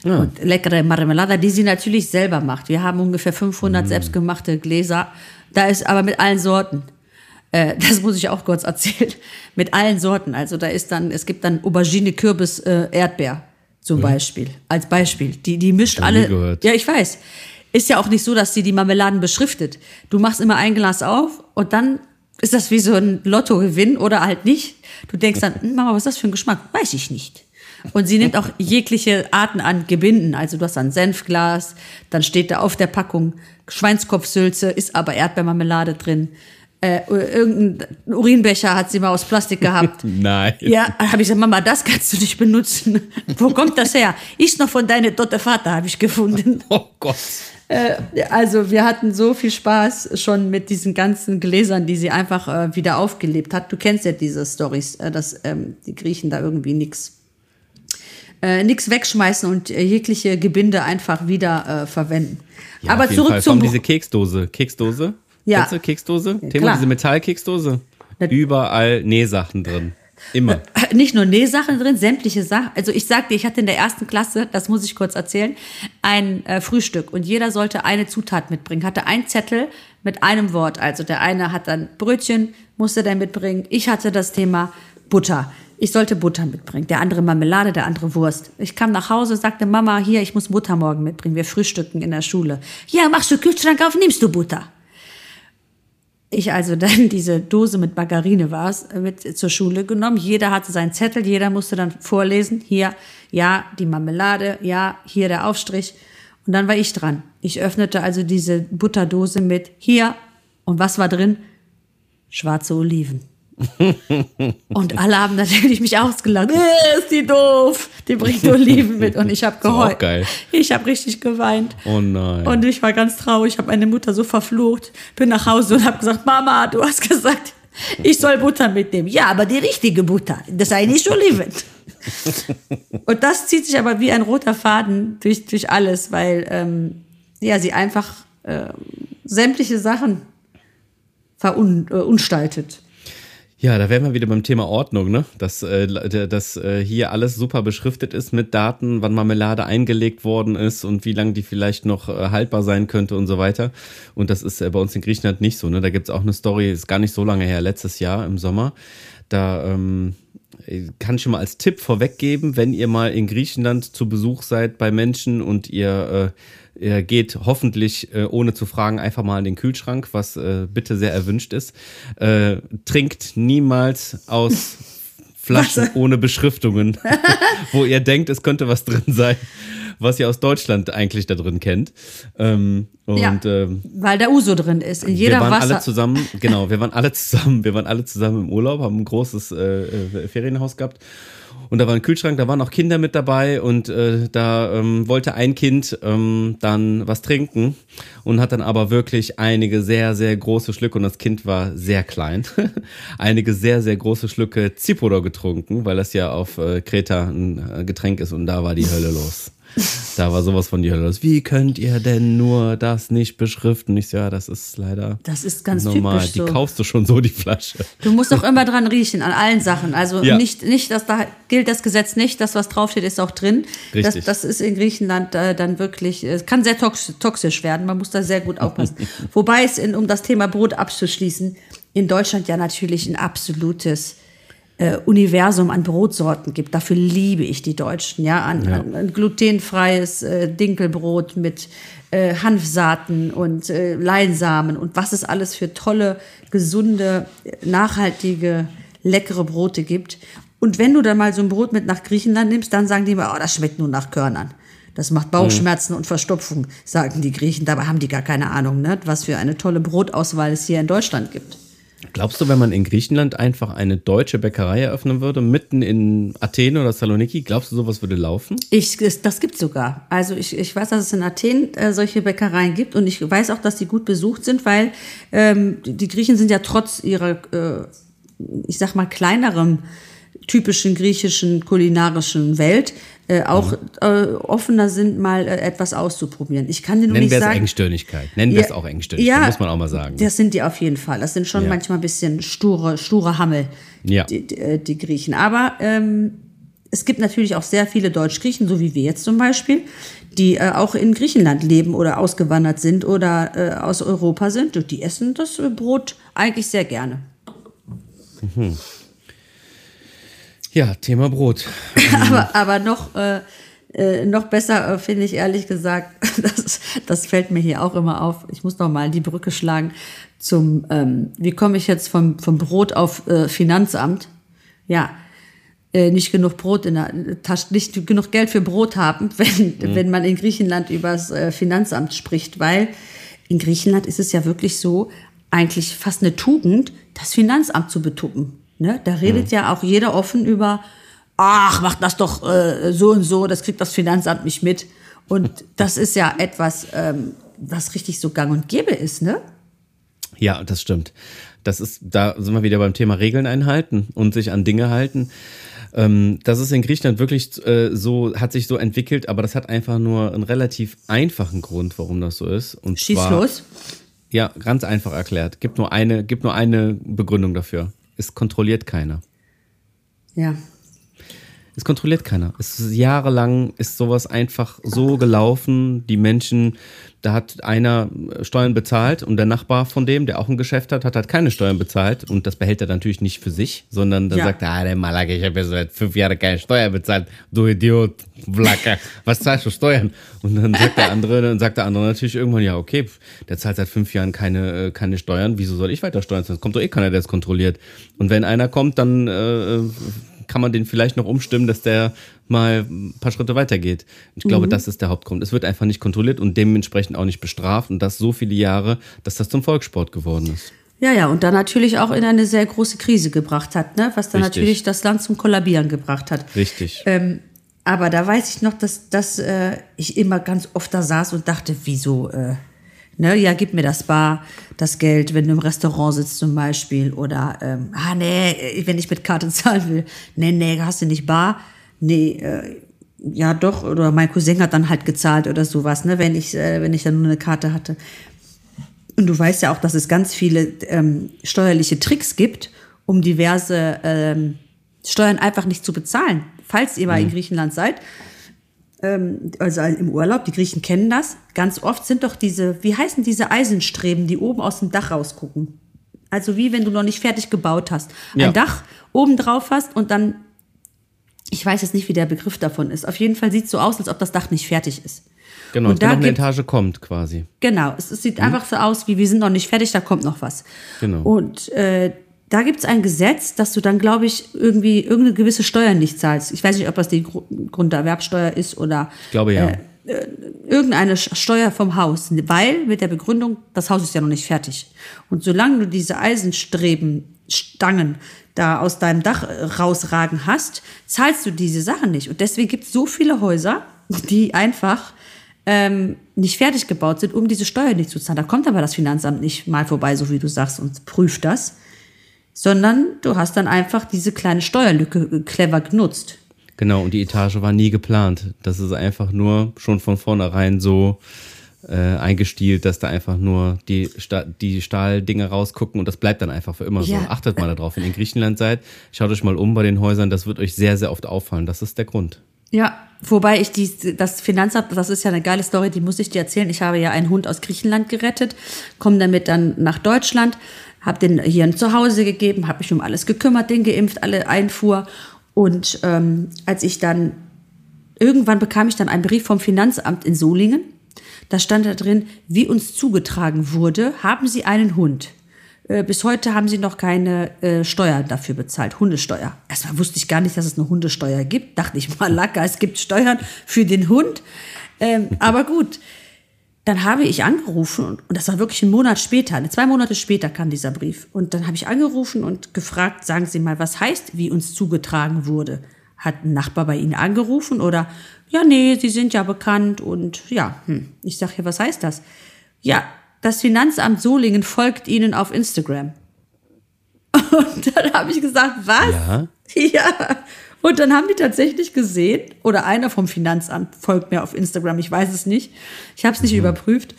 Und leckere Marmelada, die sie natürlich selber macht. Wir haben ungefähr 500 selbstgemachte Gläser. Da ist aber mit allen Sorten. Äh, das muss ich auch kurz erzählen. Mit allen Sorten. Also da ist dann, es gibt dann Aubergine, Kürbis, äh, Erdbeer zum Beispiel. Als Beispiel. Die, die mischt alle. gehört. Ja, ich weiß. Ist ja auch nicht so, dass sie die Marmeladen beschriftet. Du machst immer ein Glas auf und dann ist das wie so ein Lottogewinn oder halt nicht. Du denkst dann, hm, Mama, was ist das für ein Geschmack? Weiß ich nicht. Und sie nimmt auch jegliche Arten an Gebinden. Also du hast ein Senfglas, dann steht da auf der Packung Schweinskopfsülze, ist aber Erdbeermarmelade drin. Äh, irgendein Urinbecher hat sie mal aus Plastik gehabt. Nein. Ja, habe ich gesagt, Mama, das kannst du nicht benutzen. Wo kommt das her? Ist noch von deinem tote Vater, habe ich gefunden. Oh Gott. Äh, also wir hatten so viel Spaß schon mit diesen ganzen Gläsern, die sie einfach äh, wieder aufgelebt hat. Du kennst ja diese Stories, äh, dass ähm, die Griechen da irgendwie nix äh, nix wegschmeißen und äh, jegliche Gebinde einfach wieder äh, verwenden. Ja, Aber zurück Fall. zum Vor allem diese Keksdose. Keksdose? Ja. Kennst du Keksdose? Thema, klar. diese Metallkeksdose. Überall Nähsachen drin. Immer. nicht nur Nähsachen drin, sämtliche Sachen. Also ich sagte, ich hatte in der ersten Klasse, das muss ich kurz erzählen, ein äh, Frühstück und jeder sollte eine Zutat mitbringen. Hatte ein Zettel mit einem Wort. Also der eine hat dann Brötchen, musste der mitbringen. Ich hatte das Thema Butter. Ich sollte Butter mitbringen. Der andere Marmelade, der andere Wurst. Ich kam nach Hause, sagte Mama, hier, ich muss Butter morgen mitbringen. Wir frühstücken in der Schule. Ja, machst du Kühlschrank auf, nimmst du Butter. Ich also dann diese Dose mit Margarine war es, mit zur Schule genommen. Jeder hatte seinen Zettel, jeder musste dann vorlesen. Hier, ja, die Marmelade, ja, hier der Aufstrich. Und dann war ich dran. Ich öffnete also diese Butterdose mit hier. Und was war drin? Schwarze Oliven. Und alle haben natürlich mich ausgelacht. Äh, ist die doof. Die bringt Oliven mit. Und ich habe geheult. geil. Ich habe richtig geweint. Oh nein. Und ich war ganz traurig. Ich habe meine Mutter so verflucht. Bin nach Hause und habe gesagt, Mama, du hast gesagt, ich soll Butter mitnehmen. Ja, aber die richtige Butter. Das eine ist Oliven. und das zieht sich aber wie ein roter Faden durch, durch alles, weil ähm, ja, sie einfach ähm, sämtliche Sachen verunstaltet. Ja, da wären wir wieder beim Thema Ordnung, ne? Dass, äh, dass äh, hier alles super beschriftet ist mit Daten, wann Marmelade eingelegt worden ist und wie lange die vielleicht noch äh, haltbar sein könnte und so weiter. Und das ist äh, bei uns in Griechenland nicht so, ne? Da gibt's auch eine Story, ist gar nicht so lange her, letztes Jahr im Sommer. Da ähm, kann ich schon mal als Tipp vorweggeben, wenn ihr mal in Griechenland zu Besuch seid bei Menschen und ihr, äh, ihr geht hoffentlich äh, ohne zu fragen einfach mal in den Kühlschrank, was äh, bitte sehr erwünscht ist. Äh, trinkt niemals aus Flaschen Was? ohne Beschriftungen, wo ihr denkt, es könnte was drin sein, was ihr aus Deutschland eigentlich da drin kennt. Ähm, und Ja. ähm, Weil da Uso drin ist. In jeder wir waren alle Wasser. zusammen, genau, wir waren alle zusammen, wir waren alle zusammen im Urlaub, haben ein großes äh, äh, Ferienhaus gehabt. Und da war ein Kühlschrank, da waren auch Kinder mit dabei und äh, da ähm, wollte ein Kind ähm, dann was trinken und hat dann aber wirklich einige sehr, sehr große Schlücke und das Kind war sehr klein, einige sehr, sehr große Schlücke Zipodor getrunken, weil das ja auf äh, Kreta ein äh, Getränk ist und da war die Hölle los. Da war sowas von die Hölle los. Wie könnt ihr denn nur das nicht beschriften? Ich so, ja, das ist leider Das ist ganz normal. typisch Die so. kaufst du schon so, die Flasche. Du musst auch immer dran riechen, an allen Sachen. Also Ja. nicht, nicht, dass da gilt das Gesetz nicht, das, was draufsteht, ist auch drin. Richtig. Das, das ist in Griechenland äh, dann wirklich, es kann sehr tox toxisch werden. Man muss da sehr gut aufpassen. Wobei es, in, um das Thema Brot abzuschließen, in Deutschland ja natürlich ein absolutes äh, Universum an Brotsorten gibt. Dafür liebe ich die Deutschen, ja, an, Ja. an, an glutenfreies äh, Dinkelbrot mit äh, Hanfsaaten und äh, Leinsamen und was es alles für tolle, gesunde, nachhaltige, leckere Brote gibt. Und wenn du dann mal so ein Brot mit nach Griechenland nimmst, dann sagen die immer, oh, das schmeckt nur nach Körnern. Das macht Bauchschmerzen und Verstopfung, sagen die Griechen. Dabei haben die gar keine Ahnung, ne? was für eine tolle Brotauswahl es hier in Deutschland gibt. Glaubst du, wenn man in Griechenland einfach eine deutsche Bäckerei eröffnen würde, mitten in Athen oder Saloniki, glaubst du, sowas würde laufen? Ich, das gibt sogar. Also ich, ich weiß, dass es in Athen äh, solche Bäckereien gibt und ich weiß auch, dass die gut besucht sind, weil ähm, die Griechen sind ja trotz ihrer, äh, ich sag mal, kleinerem typischen griechischen kulinarischen Welt äh, auch mhm. äh, offener sind, mal äh, etwas auszuprobieren. Ich kann dir nur Nennen nicht wir sagen. es Engstirnigkeit. Nennen wir es auch Engstirnigkeit, ja, muss man auch mal sagen. Das sind die auf jeden Fall. Das sind schon Ja. manchmal ein bisschen sture, sture Hammel, Ja. die, die, äh, die Griechen. Aber ähm, es gibt natürlich auch sehr viele Deutschgriechen, so wie wir jetzt zum Beispiel, die äh, auch in Griechenland leben oder ausgewandert sind oder äh, aus Europa sind. Und die essen das äh, Brot eigentlich sehr gerne. Ja, Thema Brot. aber, aber noch, äh, äh, noch besser äh, finde ich ehrlich gesagt, das, das fällt mir hier auch immer auf. Ich muss noch mal die Brücke schlagen zum, ähm, wie komme ich jetzt vom, vom Brot auf äh, Finanzamt? Ja, äh, nicht genug Brot in der Tasche, nicht genug Geld für Brot haben, wenn, wenn man in Griechenland über das äh, Finanzamt spricht, weil in Griechenland ist es ja wirklich so, eigentlich fast eine Tugend, das Finanzamt zu betuppen. Ne? Da redet ja auch jeder offen über, ach, mach das doch äh, so und so, das kriegt das Finanzamt nicht mit. Und das ist ja etwas, ähm, was richtig so gang und gäbe ist, ne? Ja, das stimmt. Das ist, da sind wir wieder beim Thema Regeln einhalten und sich an Dinge halten. Ähm, das ist in Griechenland wirklich äh, so, hat sich so entwickelt, aber das hat einfach nur einen relativ einfachen Grund, warum das so ist. Und Schieß zwar, los. Ja, ganz einfach erklärt. Gibt nur eine, gibt nur eine Begründung dafür. Es kontrolliert keiner. Ja. Es kontrolliert keiner. Es ist jahrelang ist sowas einfach so gelaufen. Die Menschen, da hat einer Steuern bezahlt und der Nachbar von dem, der auch ein Geschäft hat, hat halt keine Steuern bezahlt und das behält er natürlich nicht für sich, sondern dann Ja. sagt er, ah, der Malak, ich habe ja seit fünf Jahren keine Steuer bezahlt. Du Idiot, Vlacker, was zahlst du Steuern? Und dann sagt der andere, dann sagt der andere natürlich irgendwann, ja, okay, der zahlt seit fünf Jahren keine, äh, keine Steuern, wieso soll ich weiter Steuern zahlen? Es kommt doch eh keiner, der es kontrolliert. Und wenn einer kommt, dann äh, kann man den vielleicht noch umstimmen, dass der mal ein paar Schritte weitergeht. Ich glaube, das ist der Hauptgrund. Es wird einfach nicht kontrolliert und dementsprechend auch nicht bestraft und das so viele Jahre, dass das zum Volkssport geworden ist. Ja, ja, und dann natürlich auch in eine sehr große Krise gebracht hat, ne? was dann Richtig. natürlich das Land zum Kollabieren gebracht hat. Richtig. Ähm, aber da weiß ich noch, dass, dass äh, ich immer ganz oft da saß und dachte, wieso, äh, ne, ja, gib mir das Bar, das Geld, wenn du im Restaurant sitzt zum Beispiel. Oder, ähm, ah, nee, äh, wenn ich mit Karte zahlen will. Nee, nee, hast du nicht Bar? Nee, äh, ja doch, oder mein Cousin hat dann halt gezahlt oder sowas, ne, wenn ich, äh, wenn ich dann nur eine Karte hatte. Und du weißt ja auch, dass es ganz viele ähm, steuerliche Tricks gibt, um diverse ähm, Steuern einfach nicht zu bezahlen. Falls ihr mal in Griechenland seid, also im Urlaub, die Griechen kennen das, ganz oft sind doch diese, wie heißen diese Eisenstreben, die oben aus dem Dach rausgucken. Also wie wenn du noch nicht fertig gebaut hast. Ein Ja. Dach oben drauf hast und dann, ich weiß jetzt nicht, wie der Begriff davon ist. Auf jeden Fall sieht es so aus, als ob das Dach nicht fertig ist. Genau, und da noch eine gibt- Etage kommt quasi. Genau, es, es sieht einfach so aus, wie wir sind noch nicht fertig, da kommt noch was. Genau. Und äh, da gibt es ein Gesetz, dass du dann, glaube ich, irgendwie irgendeine gewisse Steuer nicht zahlst. Ich weiß nicht, ob das die Gru Grunderwerbsteuer ist oder Ich glaube ja. irgendeine Sch- Steuer vom Haus, weil mit der Begründung, das Haus ist ja noch nicht fertig. Und solange du diese Eisenstreben, Stangen da aus deinem Dach äh, rausragen hast, zahlst du diese Sachen nicht. Und deswegen gibt es so viele Häuser, die einfach ähm, nicht fertig gebaut sind, um diese Steuer nicht zu zahlen. Da kommt aber das Finanzamt nicht mal vorbei, so wie du sagst, und prüft das, sondern du hast dann einfach diese kleine Steuerlücke äh, clever genutzt. Genau, und die Etage war nie geplant. Das ist einfach nur schon von vornherein so äh, eingestielt, dass da einfach nur die, Sta die Stahldinger rausgucken und das bleibt dann einfach für immer Ja. so. Achtet mal darauf, wenn ihr in Griechenland seid, schaut euch mal um bei den Häusern, das wird euch sehr, sehr oft auffallen. Das ist der Grund. Ja, wobei ich die, das Finanzamt, das ist ja eine geile Story, die muss ich dir erzählen. Ich habe ja einen Hund aus Griechenland gerettet, komme damit dann nach Deutschland, habe den hier ein Zuhause gegeben, habe mich um alles gekümmert, den geimpft, alle Einfuhr. Und ähm, als ich dann, irgendwann bekam ich dann einen Brief vom Finanzamt in Solingen. Da stand da drin, wie uns zugetragen wurde, haben Sie einen Hund. Äh, Bis heute haben sie noch keine äh, Steuer dafür bezahlt, Hundesteuer. Erstmal wusste ich gar nicht, dass es eine Hundesteuer gibt. Dachte ich mal, Lacker, es gibt Steuern für den Hund. Ähm, aber gut, dann habe ich angerufen und, und das war wirklich ein Monat später, zwei Monate später kam dieser Brief. Und dann habe ich angerufen und gefragt, sagen Sie mal, was heißt, wie uns zugetragen wurde? Hat ein Nachbar bei Ihnen angerufen oder, ja, nee, Sie sind ja bekannt und ja, hm. ich sage ja, was heißt das? Ja, das Finanzamt Solingen folgt Ihnen auf Instagram. Und dann habe ich gesagt, was? Ja. Ja. Und dann haben die tatsächlich gesehen, oder einer vom Finanzamt folgt mir auf Instagram, ich weiß es nicht. Ich habe es nicht mhm. überprüft.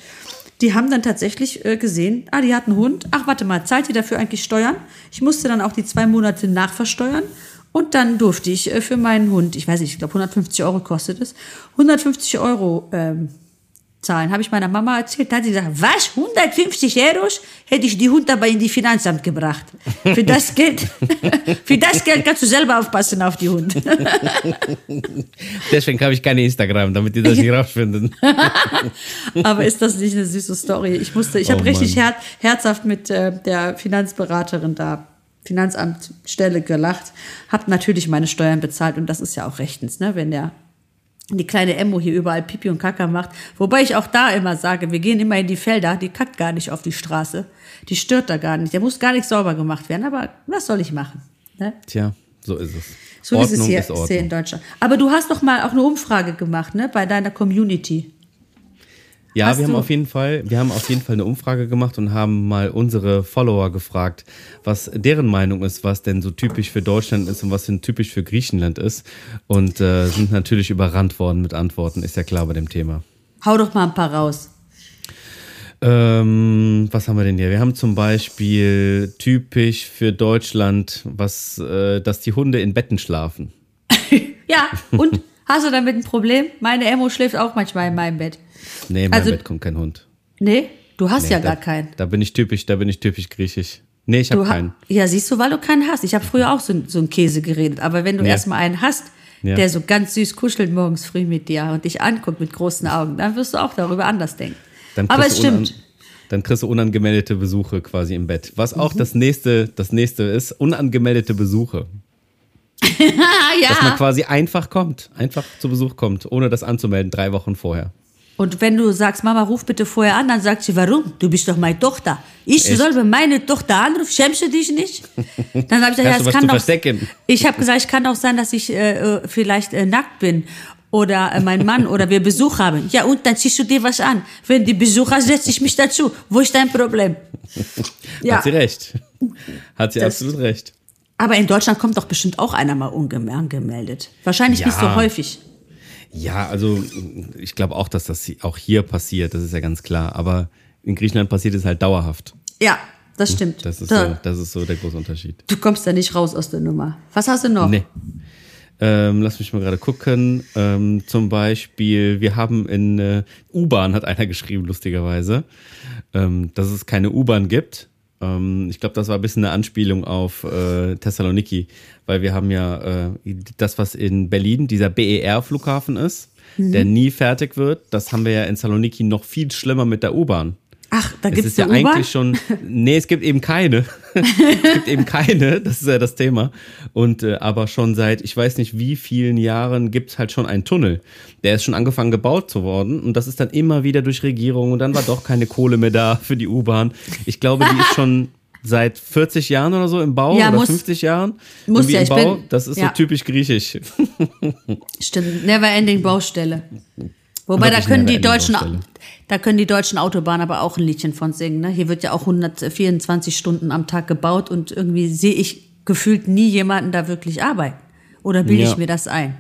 Die haben dann tatsächlich äh, gesehen, ah, die hat einen Hund. Ach, warte mal, zahlt die dafür eigentlich Steuern? Ich musste dann auch die zwei Monate nachversteuern. Und dann durfte ich äh, für meinen Hund, ich weiß nicht, ich glaube 150 Euro kostet es, 150 Euro ähm, zahlen. Habe ich meiner Mama erzählt, da hat sie gesagt, was, 150 Euro? Hätte ich die Hund aber in die Finanzamt gebracht. Für das Geld, für das Geld kannst du selber aufpassen auf die Hund. Deswegen habe ich keine Instagram, damit die das nicht rausfinden. aber ist das nicht eine süße Story? Ich musste, ich oh, habe richtig her herzhaft mit äh, der Finanzberaterin da Finanzamtstelle gelacht, habe natürlich meine Steuern bezahlt und das ist ja auch rechtens, ne, wenn der die kleine Emmo hier überall Pipi und Kaka macht. Wobei ich auch da immer sage, wir gehen immer in die Felder, die kackt gar nicht auf die Straße. Die stört da gar nicht. Der muss gar nicht sauber gemacht werden. Aber was soll ich machen? Ne? Tja, so ist es. So Ordnung ist es hier, ist hier in Deutschland. Aber du hast doch mal auch eine Umfrage gemacht, ne, bei deiner Community. Ja, Hast wir haben auf jeden Fall, wir haben auf jeden Fall eine Umfrage gemacht und haben mal unsere Follower gefragt, was deren Meinung ist, was denn so typisch für Deutschland ist und was denn typisch für Griechenland ist. Und äh, sind natürlich überrannt worden mit Antworten, ist ja klar bei dem Thema. Hau doch mal ein paar raus. Ähm, was haben wir denn hier? Wir haben zum Beispiel typisch für Deutschland, was, äh, dass die Hunde in Betten schlafen. ja, und hast du damit ein Problem? Meine Emo schläft auch manchmal in meinem Bett. Nee, in meinem also, Bett kommt kein Hund. Nee, du hast nee, ja da, gar keinen. Da bin ich typisch, da bin ich typisch griechisch. Nee, ich habe keinen. Ja, siehst du, weil du keinen hast. Ich habe früher auch so, so einen Käse geredet. Aber wenn du ja. erstmal einen hast, ja. der so ganz süß kuschelt morgens früh mit dir und dich anguckt mit großen Augen, dann wirst du auch darüber anders denken. Aber es stimmt. Dann kriegst du unangemeldete Besuche quasi im Bett. Was auch mhm. das nächste, das nächste ist, unangemeldete Besuche. ja. Dass man quasi einfach kommt, einfach zu Besuch kommt, ohne das anzumelden, drei Wochen vorher. Und wenn du sagst, Mama, ruf bitte vorher an, dann sagt sie, warum? Du bist doch meine Tochter. Ich Echt? soll meine Tochter anrufen, schämst du dich nicht? Dann habe ich gesagt, ja, es kann doch. Verstecken? Ich habe gesagt, es kann auch sein, dass ich äh, äh, vielleicht äh, nackt bin oder äh, mein Mann oder wir Besuch haben. Ja, und dann ziehst du dir was an. Wenn die Besucher setze ich mich dazu. Wo ist dein Problem? Ja. Hat sie recht. Hat sie das, absolut recht. Aber in Deutschland kommt doch bestimmt auch einer mal ungemeldet. Wahrscheinlich ja. nicht so häufig. Ja, also ich glaube auch, dass das auch hier passiert, das ist ja ganz klar. Aber in Griechenland passiert es halt dauerhaft. Ja, das stimmt. Das ist, da. so, das ist so der große Unterschied. Du kommst da nicht raus aus der Nummer. Was hast du noch? Nee. Ähm, lass mich mal gerade gucken. Ähm, zum Beispiel, wir haben in äh, U-Bahn, hat einer geschrieben, lustigerweise, ähm, dass es keine U-Bahn gibt. Ähm, ich glaube, das war ein bisschen eine Anspielung auf äh, Thessaloniki, weil wir haben ja äh, das, was in Berlin dieser BER-Flughafen ist, mhm. der nie fertig wird, das haben wir ja in Saloniki noch viel schlimmer mit der U-Bahn. Ach, da gibt es ja eigentlich schon. Nee, es gibt eben keine. es gibt eben keine, das ist ja das Thema. Und äh, aber schon seit, ich weiß nicht wie vielen Jahren, gibt es halt schon einen Tunnel. Der ist schon angefangen gebaut zu worden. Und das ist dann immer wieder durch Regierung. Und dann war doch keine Kohle mehr da für die U-Bahn. Ich glaube, die ist schon seit 40 Jahren oder so im Bau ja, oder muss, 50 Jahren. Muss ja, im Bau. Bin, das ist ja. so typisch griechisch. Stimmt, never ending Baustelle. Wobei da können die deutschen da können die deutschen Autobahnen aber auch ein Liedchen von singen. Ne? Hier wird ja auch 124 Stunden am Tag gebaut und irgendwie sehe ich gefühlt nie jemanden da wirklich arbeiten. Oder bilde ja. ich mir das ein?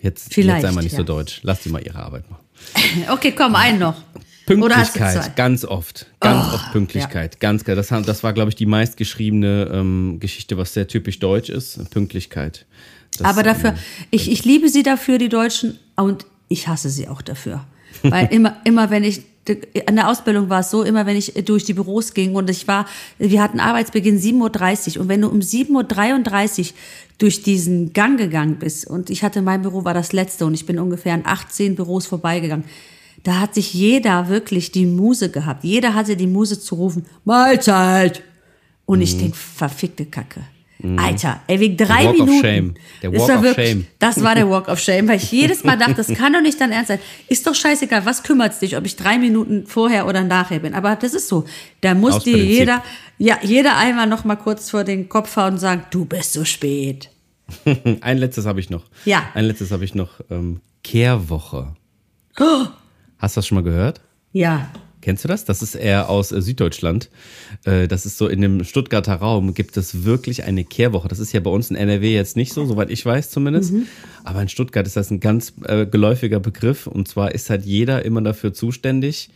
Jetzt, Vielleicht, jetzt sei mal nicht ja. so deutsch. Lass sie mal ihre Arbeit machen. okay, komm, einen noch. Pünktlichkeit, ganz oft. Ganz oh, oft Pünktlichkeit. Ja. Ganz Das, das war, glaube ich, die meistgeschriebene ähm, Geschichte, was sehr typisch deutsch ist. Pünktlichkeit. Das, Aber dafür, ähm, ich, ich liebe sie dafür, die Deutschen, und ich hasse sie auch dafür. Weil immer, immer wenn ich an der Ausbildung war es so, immer wenn ich durch die Büros ging und ich war, wir hatten Arbeitsbeginn 7.30 Uhr und wenn du um 7.33 Uhr durch diesen Gang gegangen bist und ich hatte, mein Büro war das letzte und ich bin ungefähr an 18 Büros vorbeigegangen, da hat sich jeder wirklich die Muse gehabt. Jeder hatte die Muse zu rufen, Mahlzeit! Und mhm. ich denk, verfickte Kacke. Alter, ey, wegen drei Walk of Minuten. Shame. Der Das Walk war of wirklich, Shame. Das war der Walk of Shame, weil ich jedes Mal dachte, das kann doch nicht dein Ernst sein. Ist doch scheißegal, was kümmert's dich, ob ich drei Minuten vorher oder nachher bin. Aber das ist so. Da muss Aus dir Prinzip. jeder, ja, jeder einmal noch mal kurz vor den Kopf hauen und sagen, du bist so spät. Ein letztes habe ich noch. Ja. Ein letztes habe ich noch. Ähm, Kehrwoche. Hast du das schon mal gehört? Ja. Kennst du das? Das ist eher aus äh, Süddeutschland. Äh, das ist so in dem Stuttgarter Raum gibt es wirklich eine Kehrwoche. Das ist ja bei uns in NRW jetzt nicht so, soweit ich weiß zumindest. Aber in Stuttgart ist das ein ganz äh, geläufiger Begriff. Und zwar ist halt jeder immer dafür zuständig,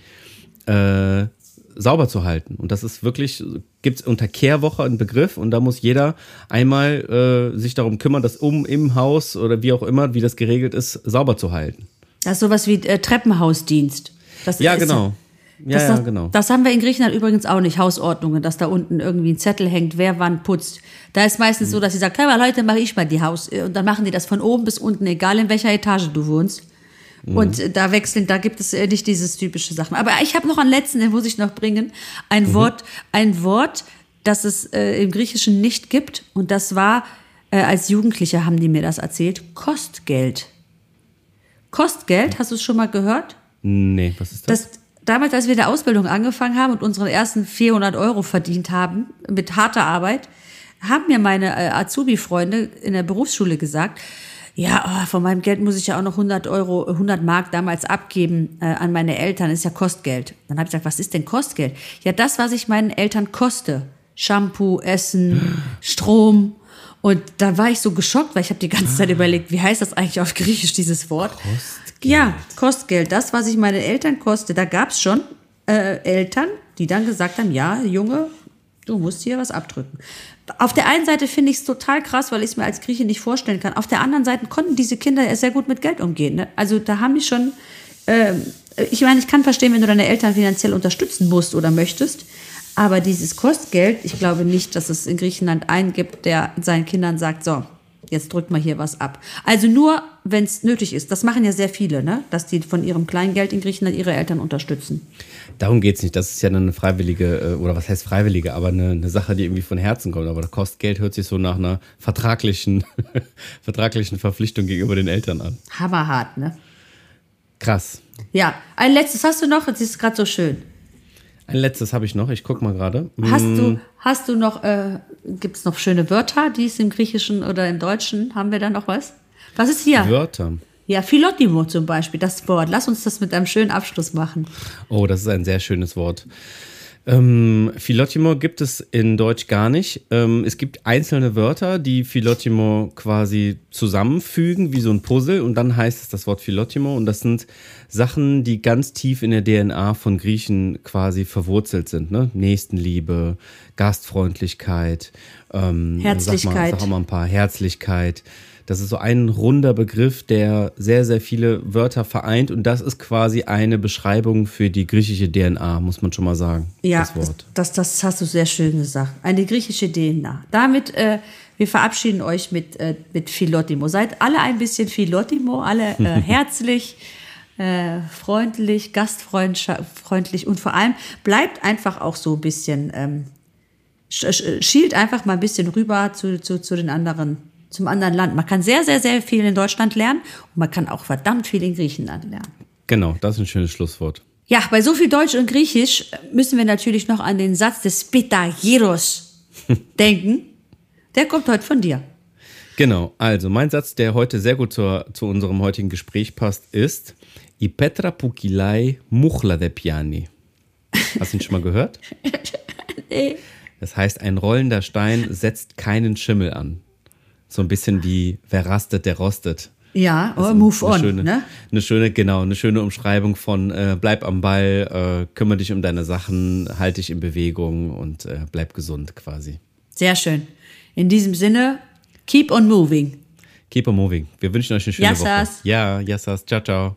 äh, sauber zu halten. Und das ist wirklich, gibt es unter Kehrwoche einen Begriff und da muss jeder einmal äh, sich darum kümmern, das um im Haus oder wie auch immer, wie das geregelt ist, sauber zu halten. Das ist sowas wie Treppenhausdienst. Das Ja, genau. Ja, Das, ja, genau. das haben wir in Griechenland übrigens auch nicht, Hausordnungen, dass da unten irgendwie ein Zettel hängt, wer wann putzt. Da ist meistens Mhm. so, dass sie sagt, hey, mal Leute, mache ich mal die Haus. Und dann machen die das von oben bis unten, egal in welcher Etage du wohnst. Mhm. Und äh, da wechseln, da gibt es äh, nicht dieses typische Sachen. Aber ich habe noch einen letzten, den muss ich noch bringen. Ein Mhm. Wort, ein Wort, das es äh, im Griechischen nicht gibt. Und das war, äh, als Jugendliche haben die mir das erzählt, Kostgeld. Kostgeld, hast du es schon mal gehört? Nee, was ist das? Das, damals, als wir in der Ausbildung angefangen haben und unsere ersten 400 Euro verdient haben, mit harter Arbeit, haben mir meine äh, Azubi-Freunde in der Berufsschule gesagt, ja, oh, von meinem Geld muss ich ja auch noch 100 Euro, 100 Mark damals abgeben äh, an meine Eltern, ist ja Kostgeld. Dann habe ich gesagt, was ist denn Kostgeld? Ja, das, was ich meinen Eltern koste. Shampoo, Essen, Strom. Und da war ich so geschockt, weil ich habe die ganze Zeit überlegt, wie heißt das eigentlich auf Griechisch, dieses Wort? Kostgeld. Ja, Kostgeld. Das, was ich meinen Eltern koste. Da gab es schon äh, Eltern, die dann gesagt haben, ja, Junge, du musst hier was abdrücken. Auf der einen Seite finde ich es total krass, weil ich es mir als Grieche nicht vorstellen kann. Auf der anderen Seite konnten diese Kinder sehr gut mit Geld umgehen. Ne? Also da haben die schon, ähm, ich meine, ich kann verstehen, wenn du deine Eltern finanziell unterstützen musst oder möchtest. Aber dieses Kostgeld, ich glaube nicht, dass es in Griechenland einen gibt, der seinen Kindern sagt, so, jetzt drückt mal hier was ab. Also nur, wenn es nötig ist. Das machen ja sehr viele, ne? dass die von ihrem Kleingeld in Griechenland ihre Eltern unterstützen. Darum geht's nicht. Das ist ja eine freiwillige, äh, oder was heißt freiwillige, aber eine, eine Sache, die irgendwie von Herzen kommt. Aber das Kostgeld hört sich so nach einer vertraglichen, vertraglichen Verpflichtung gegenüber den Eltern an. Hammerhart, ne? Krass. Ja, ein letztes hast du noch, das ist gerade so schön. Ein letztes habe ich noch, ich guck mal gerade. Hast Mm. du, hast du noch, äh, gibt es noch schöne Wörter, die es im Griechischen oder im Deutschen, haben wir da noch was? Was ist hier? Wörter. Ja, Philotimo zum Beispiel, das Wort. Lass uns das mit einem schönen Abschluss machen. Oh, das ist ein sehr schönes Wort. Ähm, Philotimo gibt es in Deutsch gar nicht. Ähm, es gibt einzelne Wörter, die Philotimo quasi zusammenfügen, wie so ein Puzzle, und dann heißt es das Wort Philotimo. Und das sind Sachen, die ganz tief in der DNA von Griechen quasi verwurzelt sind. Ne? Nächstenliebe, Gastfreundlichkeit, ähm, Herzlichkeit. Sag mal, sag mal ein paar Herzlichkeit. Das ist so ein runder Begriff, der sehr, sehr viele Wörter vereint und das ist quasi eine Beschreibung für die griechische DNA, muss man schon mal sagen. Ja, das Wort. Das, das, hast du sehr schön gesagt. Eine griechische DNA. Damit, äh, wir verabschieden euch mit, äh, mit Philotimo. Seid alle ein bisschen Philotimo, alle äh, herzlich, äh, freundlich, gastfreundlich und vor allem bleibt einfach auch so ein bisschen, ähm, sch- sch- schielt einfach mal ein bisschen rüber zu, zu, zu den anderen, zum anderen Land. Man kann sehr, sehr, sehr viel in Deutschland lernen und man kann auch verdammt viel in Griechenland lernen. Genau, das ist ein schönes Schlusswort. Ja, bei so viel Deutsch und Griechisch müssen wir natürlich noch an den Satz des Pythagoras denken. Der kommt heute von dir. Genau, also mein Satz, der heute sehr gut zur, zu unserem heutigen Gespräch passt, ist I Petra Pukilai Muchla de Piani. Hast du ihn schon mal gehört? Das heißt, ein rollender Stein setzt keinen Schimmel an. So ein bisschen wie wer rastet, der rostet. Ja, Also move on. Schöne, ne? Eine schöne, genau, eine schöne Umschreibung von äh, bleib am Ball, äh, kümmere dich um deine Sachen, halt dich in Bewegung und äh, bleib gesund quasi. Sehr schön. In diesem Sinne, keep on moving. Keep on moving. Wir wünschen euch eine schöne Yassas. Woche. Ja, yassas. Ciao, ciao.